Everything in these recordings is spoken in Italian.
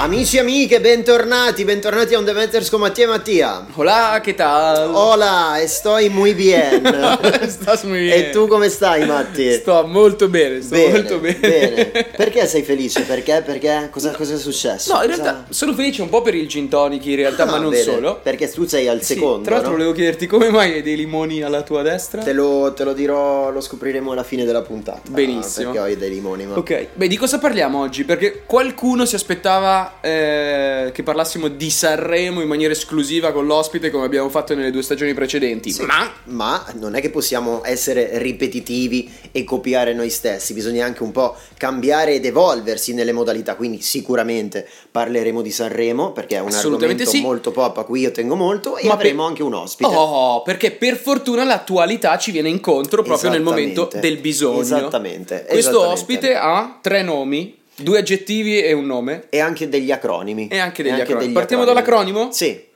Amici e amiche, bentornati, bentornati a On The Matters con Mattia e Mattia. Hola, ¿qué tal? Hola, estoy muy bien. Estás muy bien. E tu come stai, Matti? Sto molto bene, sto bene, molto bene. bene. Perché sei felice? Perché? Perché? Cosa, cosa è successo? No, in Cosa- realtà sono felice un po' per il gin tonic in realtà, Ah, ma non bene, solo. Perché tu sei al Sì, secondo, tra l'altro no? volevo chiederti come mai hai dei limoni alla tua destra? Te lo, te lo dirò, lo scopriremo alla fine della puntata. Benissimo. Perché ho dei limoni, ma... Ok, beh, di cosa parliamo oggi? Perché qualcuno si aspettava eh, che parlassimo di Sanremo in maniera esclusiva con l'ospite come abbiamo fatto nelle due stagioni precedenti. Sì, Ma ma non è che possiamo essere ripetitivi e copiare noi stessi, bisogna anche un po' cambiare ed evolversi nelle modalità, quindi sicuramente parleremo di Sanremo perché è un argomento sì. molto pop a cui io tengo molto e Ma avremo per- anche un ospite. Oh, perché per fortuna l'attualità ci viene incontro proprio nel momento del bisogno. Esattamente, Questo esattamente. ospite ha tre nomi, due aggettivi e un nome. E anche degli acronimi. E anche degli acronimi. Partiamo dall'acronimo? Sì.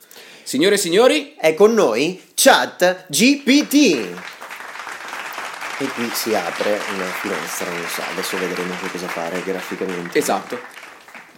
Signore e signori, È con noi Chat GPT. E qui si apre una finestra, non so, adesso vedremo che cosa fare graficamente. esatto.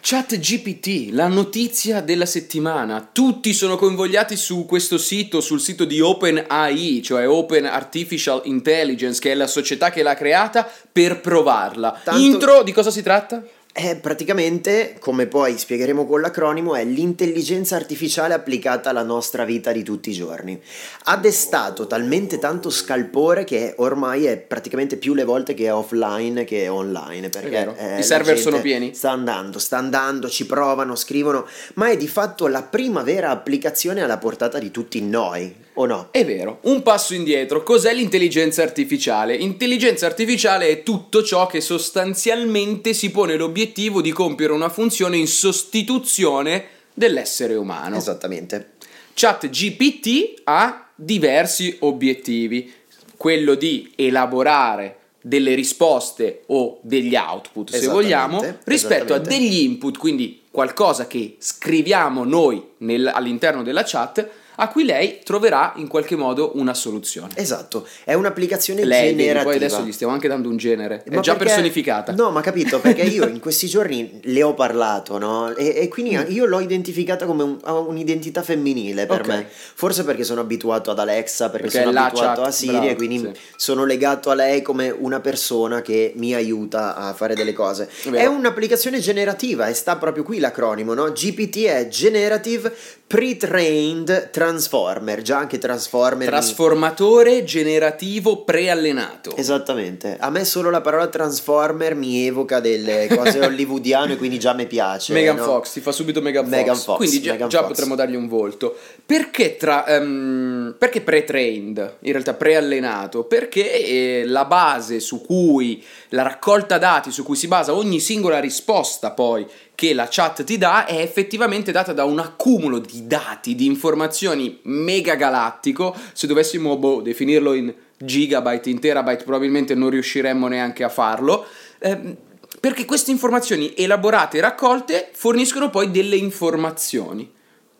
Chat GPT, la notizia della settimana. Tutti sono convogliati su questo sito, sul sito di OpenAI, cioè Open Artificial Intelligence, che è la società che l'ha creata, per provarla. Tanto- Intro, di cosa si tratta? È praticamente, come poi spiegheremo con l'acronimo, è l'intelligenza artificiale applicata alla nostra vita di tutti i giorni. Ha destato talmente tanto scalpore che ormai è praticamente più le volte che è offline che online. Perché vero. eh, I server sono pieni. Sta andando, sta andando, ci provano, scrivono, ma è di fatto la prima vera applicazione alla portata di tutti noi, o no? È vero, un passo indietro. Cos'è l'intelligenza artificiale? Intelligenza artificiale è tutto ciò che sostanzialmente si pone l'obiettivo di compiere una funzione in sostituzione dell'essere umano. Esattamente. Chat GPT ha diversi obiettivi. Quello di elaborare delle risposte o degli output, se vogliamo, rispetto a degli input, quindi qualcosa che scriviamo noi nel- all'interno della chat, a cui lei troverà in qualche modo una soluzione. Esatto, è un'applicazione Lei, generativa. poi adesso gli stiamo anche dando un genere, è Ma già perché- personificata. No, ma capito, perché io in questi giorni le ho parlato, no? E, e quindi Mm. io l'ho identificata come un- un'identità femminile per Ok. me. Forse perché sono abituato ad Alexa, perché, Perché sono è abituato chat, a Siri bravo, e quindi sì. sono legato a lei come una persona che mi aiuta a fare delle cose. È. È un'applicazione generativa e sta proprio qui l'acronimo, no? GPT è Generative Pre-Trained Transformer, già anche Transformer. mi- Trasformatore generativo preallenato. Esattamente, a me solo la parola Transformer mi evoca delle cose hollywoodiane, quindi già mi piace. Megan no? Fox, ti fa subito Megan, Megan Fox. Fox, Quindi già, Megan già Fox. potremmo dargli un volto. Perché, tra, ehm, perché pre-trained? In realtà preallenato? Perché eh, la base su cui, la raccolta dati su cui si basa ogni singola risposta poi che la chat ti dà è effettivamente data da un accumulo di dati, di informazioni mega galattico. Se dovessimo boh, definirlo in gigabyte, in terabyte, probabilmente non riusciremmo neanche a farlo. Ehm, perché queste informazioni elaborate e raccolte forniscono poi delle informazioni.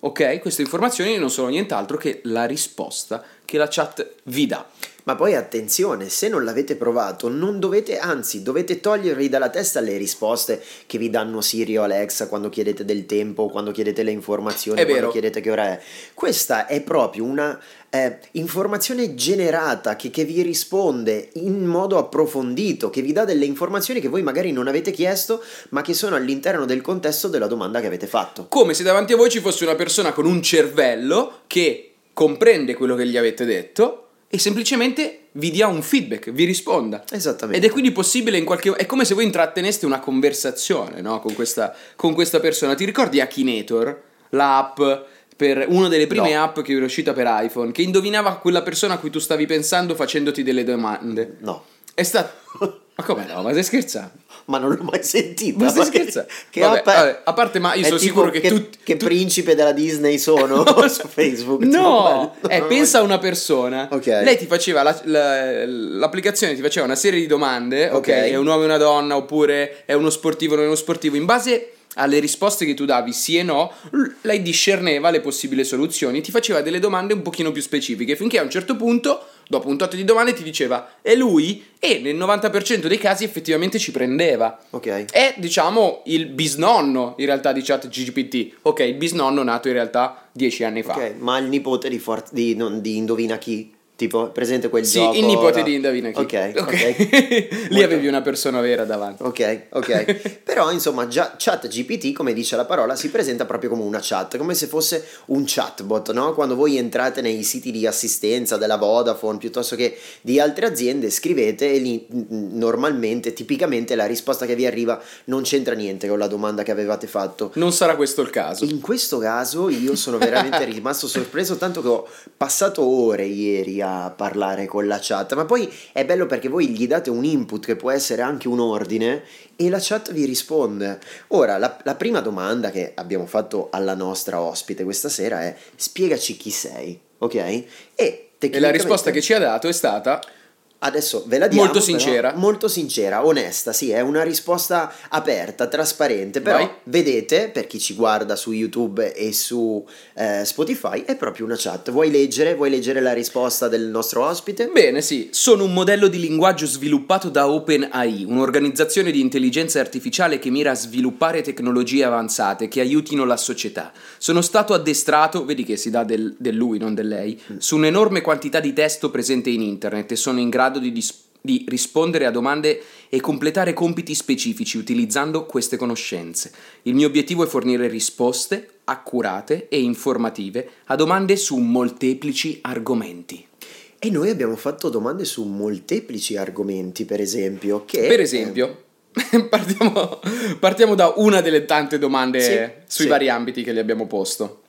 Ok? Queste informazioni non sono nient'altro che la risposta che la chat vi dà. Ma poi attenzione, se non l'avete provato, non dovete, anzi, dovete togliervi dalla testa le risposte che vi danno Siri o Alexa quando chiedete del tempo, quando chiedete le informazioni, È quando vero. chiedete che ora è. Questa è proprio una eh, informazione generata che, che vi risponde in modo approfondito, che vi dà delle informazioni che voi magari non avete chiesto, ma che sono all'interno del contesto della domanda che avete fatto. Come se davanti a voi ci fosse una persona con un cervello che comprende quello che gli avete detto e semplicemente vi dia un feedback, vi risponda. Esattamente. Ed è quindi possibile in qualche è come se voi intratteneste una conversazione no? con, questa, con questa persona. Ti ricordi Akinator, l'app per una delle prime No. app che era uscita per iPhone, che indovinava quella persona a cui tu stavi pensando facendoti delle domande? No, È stato Ma come no? Ma stai scherzando? ma non l'ho mai sentita. Ma stai Ma che- scherzando? Che Vabbè, app è? vabbè, a parte, ma io sono sicuro che, che, tutti che tu- principe della Disney sono su Facebook. No, eh, pensa a una persona. Ok. Lei ti faceva la- la- l'applicazione ti faceva una serie di domande, ok? È un uomo e una donna oppure è uno sportivo o non è uno sportivo. In base alle risposte che tu davi sì e no, lei discerneva le possibili soluzioni, ti faceva delle domande un pochino più specifiche finché a un certo punto dopo un tot di domande ti diceva è lui e nel 90% dei casi effettivamente ci prendeva. Ok. È diciamo il bisnonno in realtà di ChatGPT. Ok, il bisnonno nato in realtà dieci anni fa. Ok, ma il nipote di, For- di, non- di Indovina chi? Tipo, presente quel Sì, gioco? il nipote là? di Indovina chi. Ok, ok. Lì Molto- avevi una persona vera davanti. Ok, ok. Però insomma già chat GPT, come dice la parola, si presenta proprio come una chat, come se fosse un chatbot, no? Quando voi entrate nei siti di assistenza della Vodafone piuttosto che di altre aziende, scrivete e lì normalmente, tipicamente la risposta che vi arriva non c'entra niente con la domanda che avevate fatto. Non sarà questo il caso. In questo caso io sono veramente rimasto sorpreso, tanto che ho passato ore ieri a parlare con la chat, ma poi è bello perché voi gli date un input che può essere anche un ordine e la chat vi risponde. Ora, la, la prima domanda che abbiamo fatto alla nostra ospite questa sera è spiegaci chi sei, ok? E, E la tecnicamente- risposta che ci ha dato è stata Adesso ve la diamo. Molto però, sincera. molto sincera, onesta, sì, è una risposta aperta, trasparente, però Vai. vedete, per chi ci guarda su YouTube e su eh, Spotify, è proprio una chat. Vuoi leggere? Vuoi leggere la risposta del nostro ospite? Bene, sì, sono un modello di linguaggio sviluppato da OpenAI, un'organizzazione di intelligenza artificiale che mira a sviluppare tecnologie avanzate che aiutino la società. Sono stato addestrato, vedi che si dà del, del lui, non del lei, su un'enorme quantità di testo presente in internet e sono in grado di, dis- di rispondere a domande e completare compiti specifici utilizzando queste conoscenze. Il mio obiettivo è fornire risposte accurate e informative a domande su molteplici argomenti. E noi abbiamo fatto domande su molteplici argomenti, per esempio. Che, Per esempio, partiamo, partiamo da una delle tante domande Sì, sui sì. vari ambiti che gli abbiamo posto.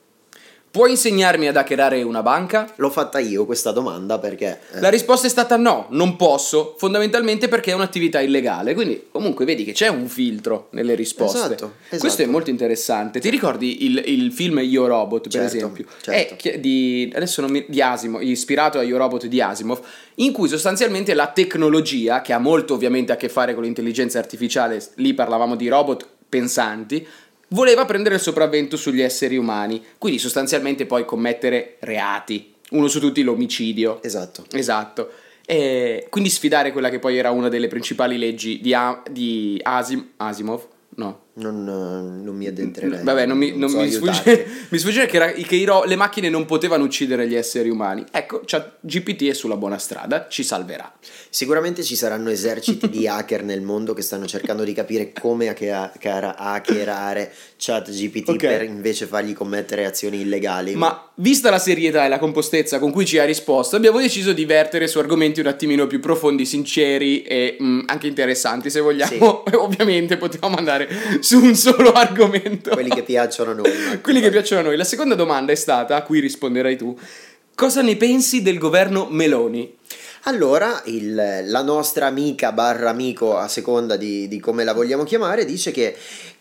Puoi insegnarmi ad hackerare una banca? l'ho fatta io questa domanda perché... eh, La risposta è stata no, non posso, fondamentalmente perché è un'attività illegale. Quindi, comunque, vedi che c'è un filtro nelle risposte. Esatto, Questo è esatto. molto interessante. Ti ricordi il, il film Io Robot, per Certo, esempio? certo. È di, adesso non mi, di Asimov, ispirato a Io Robot di Asimov, in cui sostanzialmente la tecnologia, che ha molto ovviamente a che fare con l'intelligenza artificiale, lì parlavamo di robot pensanti, voleva prendere il sopravvento sugli esseri umani, quindi sostanzialmente poi commettere reati. Uno su tutti l'omicidio. Esatto. Esatto. E quindi sfidare quella che poi era una delle principali leggi di, A- di Asim- Asimov. No. Non, eh, non mi addentrerei. Vabbè, non mi, non so mi sfugge, mi sfugge che, era- che ro- le macchine non potevano uccidere gli esseri umani. Ecco, cioè, GPT è sulla buona strada, ci salverà. Sicuramente ci saranno eserciti di hacker nel mondo che stanno cercando di capire come cara- hackerare chat GPT Ok. per invece fargli commettere azioni illegali. Ma vista la serietà e la compostezza con cui ci ha risposto, abbiamo deciso di vertere su argomenti un attimino più profondi, sinceri e mm, anche interessanti, se vogliamo. E ovviamente potevamo andare su un solo argomento. quelli che piacciono a noi. Quelli che piacciono a noi. La seconda domanda è stata, a cui risponderai tu, cosa ne pensi del governo Meloni? Allora, il- la nostra amica barra amico, a seconda di, di come la vogliamo chiamare, dice che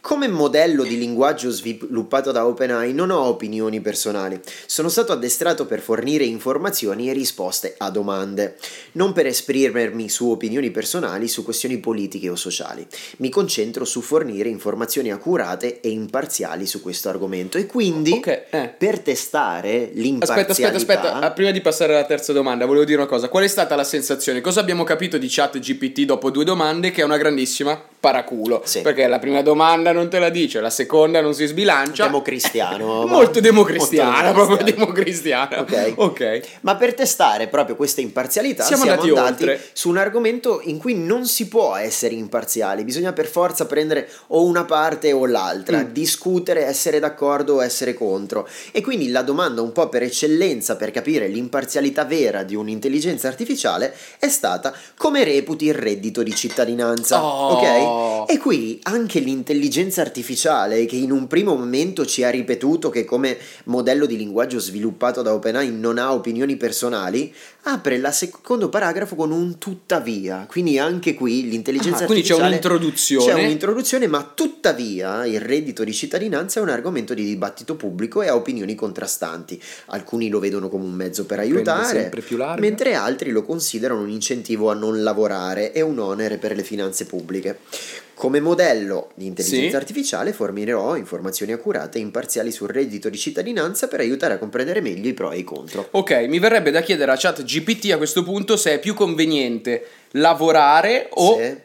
come modello di linguaggio sviluppato da OpenAI non ho opinioni personali. Sono stato addestrato per fornire informazioni e risposte a domande, non per esprimermi su opinioni personali su questioni politiche o sociali. Mi concentro su fornire informazioni accurate e imparziali su questo argomento e quindi Ok, eh. per testare l'imparzialità Aspetta, aspetta, aspetta. Ah, Prima di passare alla terza domanda, volevo dire una cosa. Qual è stata la sensazione? Cosa abbiamo capito di chat GPT dopo due domande? Che è una grandissima paraculo. Sì. Perché la prima domanda non te la dice, la seconda non si sbilancia. Democristiano. Molto democristiana, Molto proprio democristiana. Ok. Ok. Ma per testare proprio questa imparzialità Siamo siamo, andati andati, su un argomento in cui non si può essere imparziali, bisogna per forza prendere o una parte o l'altra, Mm. discutere, essere d'accordo o essere contro. E quindi la domanda un po' per eccellenza per capire l'imparzialità vera di un'intelligenza artificiale è stata come reputi il reddito di cittadinanza, Oh. ok? E qui anche l'intelligenza artificiale che in un primo momento ci ha ripetuto che come modello di linguaggio sviluppato da OpenAI non ha opinioni personali, apre il secondo paragrafo con un tuttavia. Quindi anche qui l'intelligenza Ah, quindi c'è artificiale un'introduzione. C'è un'introduzione, ma tuttavia il reddito di cittadinanza è un argomento di dibattito pubblico e ha opinioni contrastanti. Alcuni lo vedono come un mezzo per aiutare, sempre più larga. mentre altri lo considerano un incentivo a non lavorare e un onere per le finanze pubbliche. Come modello di intelligenza Sì. artificiale fornirò informazioni accurate e imparziali sul reddito di cittadinanza per aiutare a comprendere meglio i pro e i contro. Ok, mi verrebbe da chiedere a chat GPT a questo punto se è più conveniente lavorare o Sì.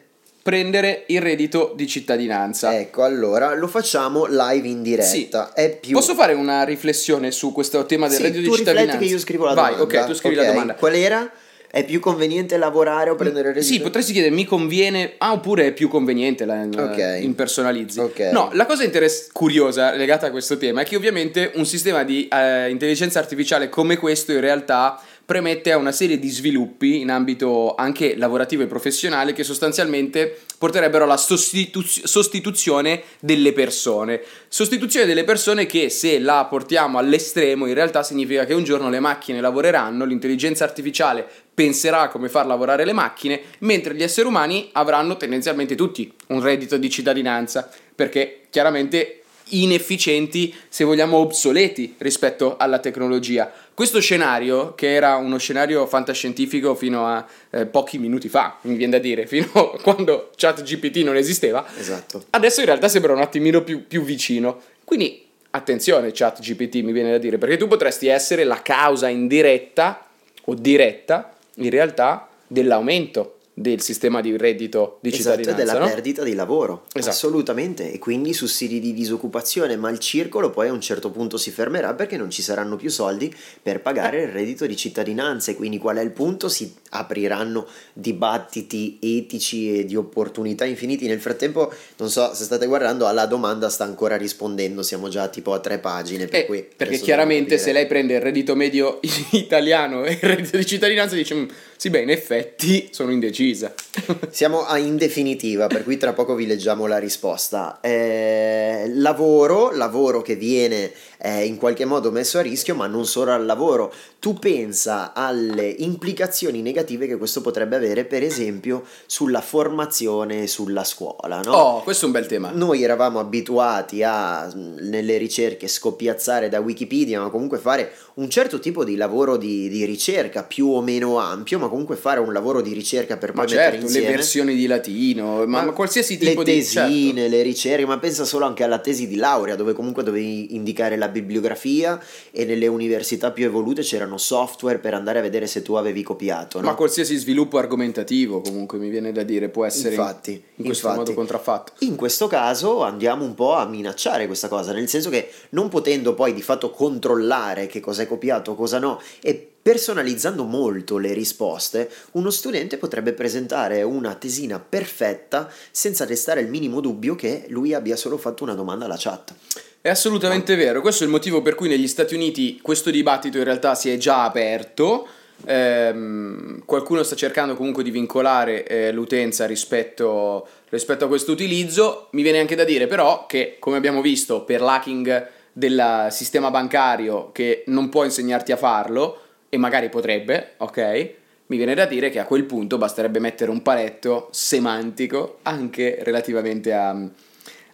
prendere il reddito di cittadinanza. Ecco, allora lo facciamo live in diretta. È più Posso fare una riflessione su questo tema del Sì, reddito tu di rifletti cittadinanza? che io scrivo la Vai, domanda. ok, tu scrivi Ok, la domanda. Qual era? È più conveniente lavorare o prendere il reddito? Sì, potresti chiedere mi conviene, ah, oppure è più conveniente la Ok. impersonalizzi. Ok. No, la cosa interess- curiosa legata a questo tema è che ovviamente un sistema di eh, intelligenza artificiale come questo in realtà premette a una serie di sviluppi in ambito anche lavorativo e professionale che sostanzialmente porterebbero alla sostituz- sostituzione delle persone. Sostituzione delle persone che se la portiamo all'estremo in realtà significa che un giorno le macchine lavoreranno, l'intelligenza artificiale penserà come far lavorare le macchine, mentre gli esseri umani avranno tendenzialmente tutti un reddito di cittadinanza, perché chiaramente inefficienti, se vogliamo obsoleti rispetto alla tecnologia. Questo scenario, che era uno scenario fantascientifico fino a eh, pochi minuti fa, mi viene da dire, fino a quando ChatGPT non esisteva, Esatto. adesso in realtà sembra un attimino più, più vicino. Quindi attenzione ChatGPT mi viene da dire, perché tu potresti essere la causa indiretta o diretta in realtà dell'aumento del sistema di reddito di Esatto, cittadinanza. della no? perdita di lavoro, Esatto. assolutamente, e quindi sussidi di disoccupazione, ma il circolo poi a un certo punto si fermerà perché non ci saranno più soldi per pagare il reddito di cittadinanza e quindi qual è il punto? Si apriranno dibattiti etici e di opportunità infiniti. Nel frattempo, non so se state guardando, alla domanda sta ancora rispondendo, siamo già tipo a tre pagine, per Eh, cui perché chiaramente se lei prende il reddito medio italiano e il reddito di cittadinanza dice "Mm, sì beh in effetti sono indecisa Siamo a in definitiva, per cui tra poco vi leggiamo la risposta. Eh, lavoro, lavoro che viene eh, in qualche modo messo a rischio, ma non solo al lavoro. Tu pensa alle implicazioni negative che questo potrebbe avere, per esempio, sulla formazione e sulla scuola, no? oh questo è un bel tema Noi eravamo abituati a, nelle ricerche, scoppiazzare da Wikipedia, ma comunque fare un certo tipo di lavoro di, di ricerca, più o meno ampio, ma comunque fare un lavoro di ricerca per ma poi mettere certo le insieme versioni di latino ma, ma qualsiasi le tipo di certo. tesine, le ricerche, ma pensa solo anche alla tesi di laurea, dove comunque dovevi indicare la bibliografia e nelle università più evolute c'erano software per andare a vedere se tu avevi copiato, no? Ma qualsiasi sviluppo argomentativo, comunque mi viene da dire, può essere in- Infatti, in, questo infatti. modo contraffatto. In questo caso andiamo un po' a minacciare questa cosa, nel senso che non potendo poi di fatto controllare che cosa è copiato, cosa no, e personalizzando molto le risposte, uno studente potrebbe presentare una tesina perfetta senza restare il minimo dubbio che lui abbia solo fatto una domanda alla chat. È assolutamente vero, questo è il motivo per cui negli Stati Uniti questo dibattito in realtà si è già aperto. Ehm, qualcuno sta cercando comunque di vincolare eh, l'utenza rispetto, rispetto a questo utilizzo. Mi viene anche da dire però che, come abbiamo visto, per l'hacking del sistema bancario che non può insegnarti a farlo, e magari potrebbe, ok? Mi viene da dire che a quel punto basterebbe mettere un paletto semantico anche relativamente a,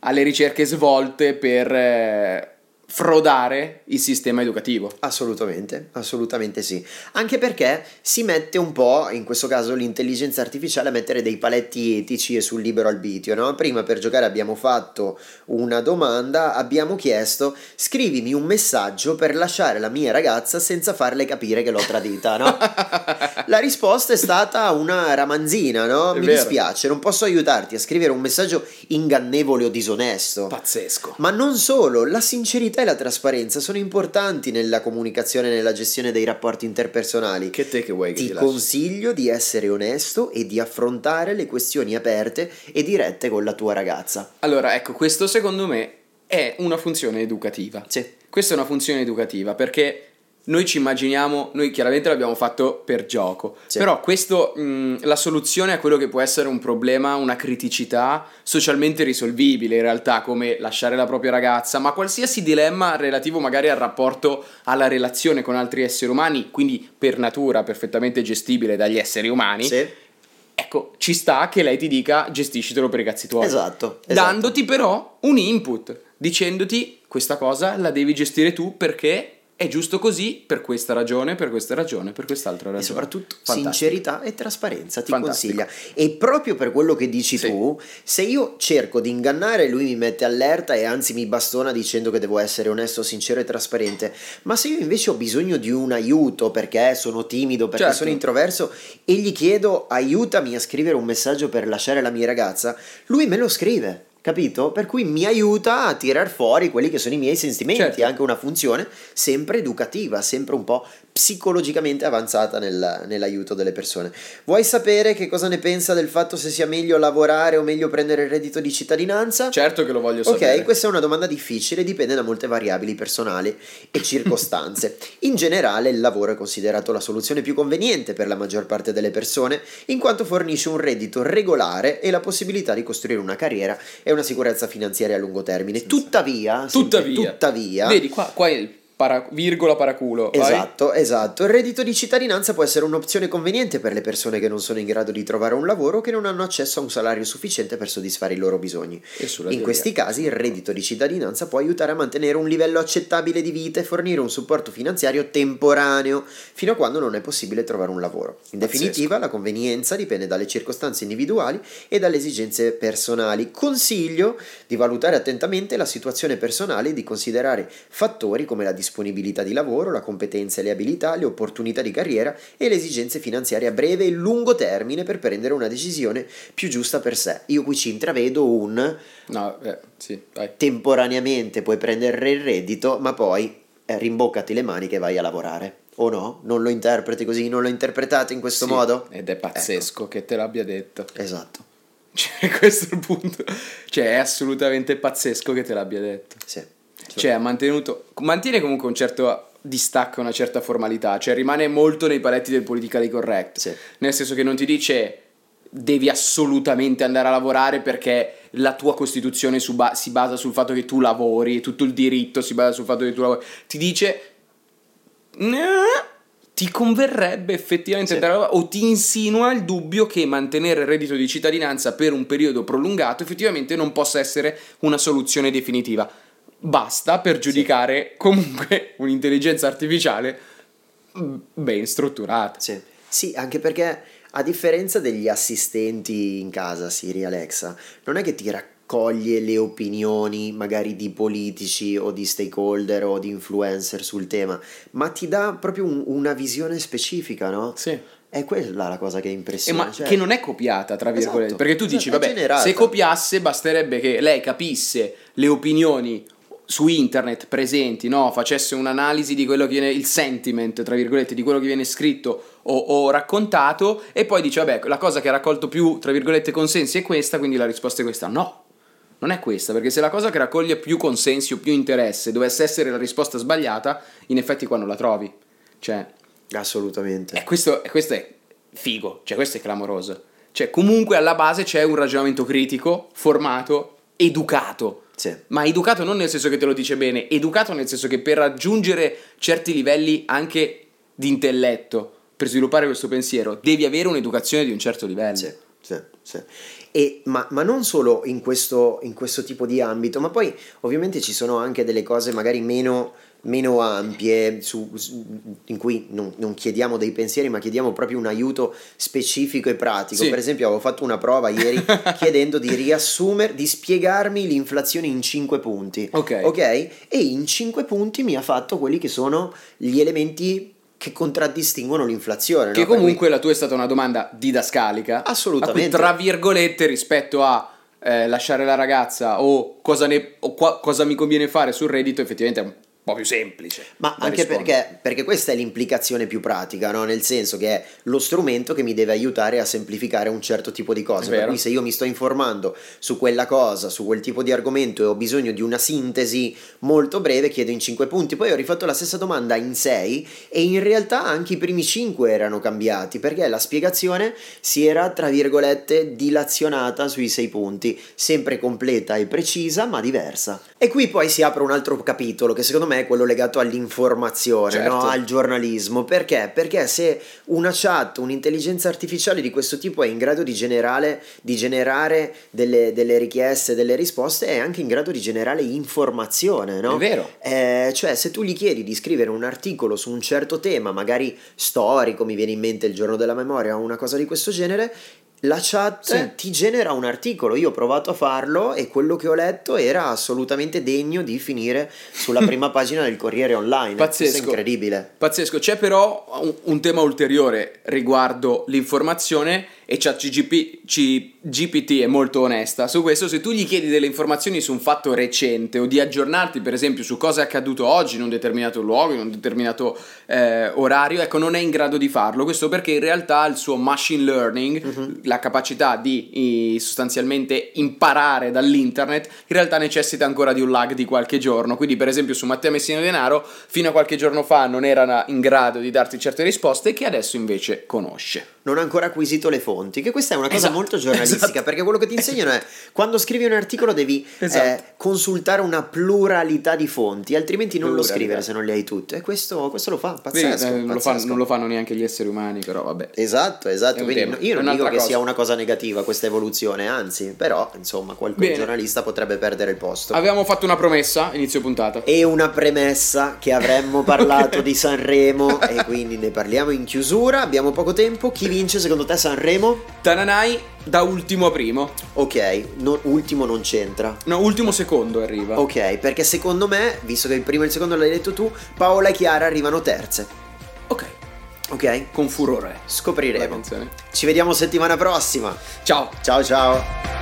alle ricerche svolte per eh, frodare il sistema educativo. Assolutamente, assolutamente sì. Anche perché si mette un po', in questo caso l'intelligenza artificiale, a mettere dei paletti etici e sul libero arbitrio. No? Prima per giocare abbiamo fatto una domanda, abbiamo chiesto scrivimi un messaggio per lasciare la mia ragazza senza farle capire che l'ho tradita. No? La risposta è stata una ramanzina, no? Mi dispiace, non posso aiutarti a scrivere un messaggio ingannevole o disonesto. Pazzesco. Ma non solo, la sincerità e la trasparenza sono importanti nella comunicazione e nella gestione dei rapporti interpersonali. Che takeaway che Ti ti consiglio di essere onesto e di affrontare le questioni aperte e dirette con la tua ragazza. Allora, ecco, questo secondo me è una funzione educativa. Sì. Questa è una funzione educativa perché noi ci immaginiamo, noi chiaramente l'abbiamo fatto per gioco, Sì. però questo, mh, la soluzione a quello che può essere un problema, una criticità socialmente risolvibile in realtà, come lasciare la propria ragazza, ma qualsiasi dilemma relativo magari al rapporto, alla relazione con altri esseri umani, quindi per natura perfettamente gestibile dagli esseri umani, Sì. ecco, ci sta che lei ti dica gestiscitelo per i cazzi tuoi Esatto, esatto. dandoti però un input, dicendoti questa cosa la devi gestire tu perché è giusto così per questa ragione, per questa ragione, per quest'altra ragione. E soprattutto Fantastico. sincerità e trasparenza ti Fantastico. consiglia. E proprio per quello che dici Sì. tu, se io cerco di ingannare, lui mi mette allerta e anzi mi bastona dicendo che devo essere onesto, sincero e trasparente. Ma se io invece ho bisogno di un aiuto perché sono timido, perché Certo. sono introverso e gli chiedo aiutami a scrivere un messaggio per lasciare la mia ragazza, lui me lo scrive. Capito? Per cui mi aiuta a tirar fuori quelli che sono i miei sentimenti, Certo. anche una funzione sempre educativa, sempre un po' psicologicamente avanzata nel- nell'aiuto delle persone. Vuoi sapere che cosa ne pensa del fatto se sia meglio lavorare o meglio prendere il reddito di cittadinanza? Certo che lo voglio Ok, sapere. questa è una domanda difficile, dipende da molte variabili personali e circostanze. In generale il lavoro è considerato la soluzione più conveniente per la maggior parte delle persone, in quanto fornisce un reddito regolare e la possibilità di costruire una carriera e una sicurezza finanziaria a lungo termine. Tuttavia, sempre Tuttavia. tuttavia Vedi, qua, qua è il para- virgola paraculo. vai. Esatto, esatto. Il reddito di cittadinanza può essere un'opzione conveniente per le persone che non sono in grado di trovare un lavoro o che non hanno accesso a un salario sufficiente per soddisfare i loro bisogni. E In questi casi il reddito di cittadinanza può aiutare a mantenere un livello accettabile di vita e fornire un supporto finanziario temporaneo fino a quando non è possibile trovare un lavoro. In Pazzesco. definitiva, la convenienza dipende dalle circostanze individuali e dalle esigenze personali. Consiglio di valutare attentamente la situazione personale e di considerare fattori come la disponibilità di lavoro, la competenza e le abilità, le opportunità di carriera e le esigenze finanziarie a breve e lungo termine per prendere una decisione più giusta per sé. Io qui ci intravedo un No, eh, sì, temporaneamente puoi prendere il reddito, ma poi eh, rimboccati le maniche e vai a lavorare. O no? Non lo interpreti così? Non lo interpretate in questo Sì, modo? Ed è pazzesco che te l'abbia detto. Ecco, esatto. Cioè, questo è il punto. Cioè, è assolutamente pazzesco che te l'abbia detto. Sì. Cioè, ha mantenuto. Mantiene comunque un certo distacco, una certa formalità. Cioè, rimane molto nei paletti del politically correct. Sì. Nel senso che non ti dice devi assolutamente andare a lavorare perché la tua costituzione su ba- si basa sul fatto che tu lavori, tutto il diritto si basa sul fatto che tu lavori. Ti dice "Nah, ti converrebbe effettivamente Sì. andare a lavorare", o ti insinua il dubbio che mantenere il reddito di cittadinanza per un periodo prolungato effettivamente non possa essere una soluzione definitiva. Basta per giudicare comunque un'intelligenza artificiale ben strutturata. Sì. Sì, anche perché a differenza degli assistenti in casa, Siri, Alexa, non è che ti raccoglie le opinioni magari di politici o di stakeholder o di influencer sul tema, ma ti dà proprio un- una visione specifica, no? Sì. È quella la cosa che impressiona. ma cioè- che non è copiata, tra virgolette. Esatto, Perché tu esatto, dici, è vabbè, se copiasse basterebbe che lei capisse le opinioni su internet presenti, no? facesse un'analisi di quello che viene, il sentiment, tra virgolette, di quello che viene scritto o, o raccontato, e poi dice, vabbè, la cosa che ha raccolto più, tra virgolette, consensi è questa, quindi la risposta è questa. No, non è questa, perché se la cosa che raccoglie più consensi o più interesse dovesse essere la risposta sbagliata, in effetti qua non la trovi. Cioè, Assolutamente. e questo, e questo è figo, cioè questo è clamoroso. Cioè comunque alla base c'è un ragionamento critico, formato, educato. Sì. Ma educato non nel senso che te lo dice bene, educato nel senso che per raggiungere certi livelli anche di intelletto, per sviluppare questo pensiero, devi avere un'educazione di un certo livello. Sì, sì, sì. E, ma, ma non solo in questo, in questo tipo di ambito, ma poi ovviamente ci sono anche delle cose magari meno, meno ampie su- su- in cui non, non chiediamo dei pensieri, ma chiediamo proprio un aiuto specifico e pratico. Sì. Per esempio, avevo fatto una prova ieri chiedendo di riassumere, di spiegarmi l'inflazione in 5 punti. Ok. Ok? E in 5 punti mi ha fatto quelli che sono gli elementi che contraddistinguono l'inflazione. Che no? Comunque la tua è stata una domanda didascalica. Assolutamente. Cui, tra virgolette, rispetto a eh, lasciare la ragazza o, cosa, ne- o qua- cosa mi conviene fare sul reddito, effettivamente è un po' più semplice. Ma anche perché, perché questa è l'implicazione più pratica, no? nel senso che è lo strumento che mi deve aiutare a semplificare un certo tipo di cose. È Per cui se io mi sto informando su quella cosa, su quel tipo di argomento e ho bisogno di una sintesi molto breve, chiedo in 5 punti. Poi ho rifatto la stessa domanda in 6 e in realtà anche i primi 5 erano cambiati perché la spiegazione si era, tra virgolette, dilazionata sui 6 punti, sempre completa e precisa ma diversa. E qui poi si apre un altro capitolo che secondo me me è quello legato all'informazione, Certo. no? al giornalismo. Perché? Perché se una chat, un'intelligenza artificiale di questo tipo è in grado di generare, di generare delle, delle richieste, delle risposte, è anche in grado di generare informazione, no? È vero. Eh, cioè, se tu gli chiedi di scrivere un articolo su un certo tema, magari storico, mi viene in mente il giorno della memoria o una cosa di questo genere, la chat Sì. ti genera un articolo. Io ho provato a farlo e quello che ho letto era assolutamente degno di finire sulla prima pagina del Corriere Online. Pazzesco. È incredibile. Pazzesco, c'è però un, un tema ulteriore riguardo l'informazione e ChatGPT GPT è molto onesta su questo. Se tu gli chiedi delle informazioni su un fatto recente o di aggiornarti, per esempio, su cosa è accaduto oggi in un determinato luogo, in un determinato eh, orario, ecco, non è in grado di farlo. Questo perché in realtà il suo machine learning, la capacità di i, sostanzialmente imparare dall'internet, in realtà necessita ancora di un lag di qualche giorno. Quindi, per esempio, su Matteo Messina Denaro, fino a qualche giorno fa non era in grado di darti certe risposte che adesso invece conosce. Non ha ancora acquisito le fonti, che questa è una cosa Esatto, molto giornalistica, esatto. perché quello che ti insegnano è quando scrivi un articolo devi Esatto. eh, consultare una pluralità di fonti, altrimenti non lo Pluralità. scrivere se non le hai tutte. E questo, questo lo fa, Vedi, pazzesco. eh, non, lo fanno, non lo fanno neanche gli esseri umani, però vabbè. Esatto, esatto. Quindi io non dico un'altra che cosa. sia una cosa negativa questa evoluzione, anzi, però, insomma, qualche giornalista potrebbe perdere il posto. Avevamo fatto una promessa, inizio puntata. E una premessa che avremmo parlato di Sanremo e quindi ne parliamo in chiusura. Abbiamo poco tempo. Chi vince secondo te Sanremo? Tananai da ultimo a primo. Ok, no- ultimo non c'entra. No, ultimo secondo arriva. Ok, perché secondo me, visto che il primo e il secondo l'hai detto tu, Paola e Chiara arrivano terze. Ok, Ok? con furore. Scopriremo. Ci vediamo settimana prossima. Ciao. Ciao ciao.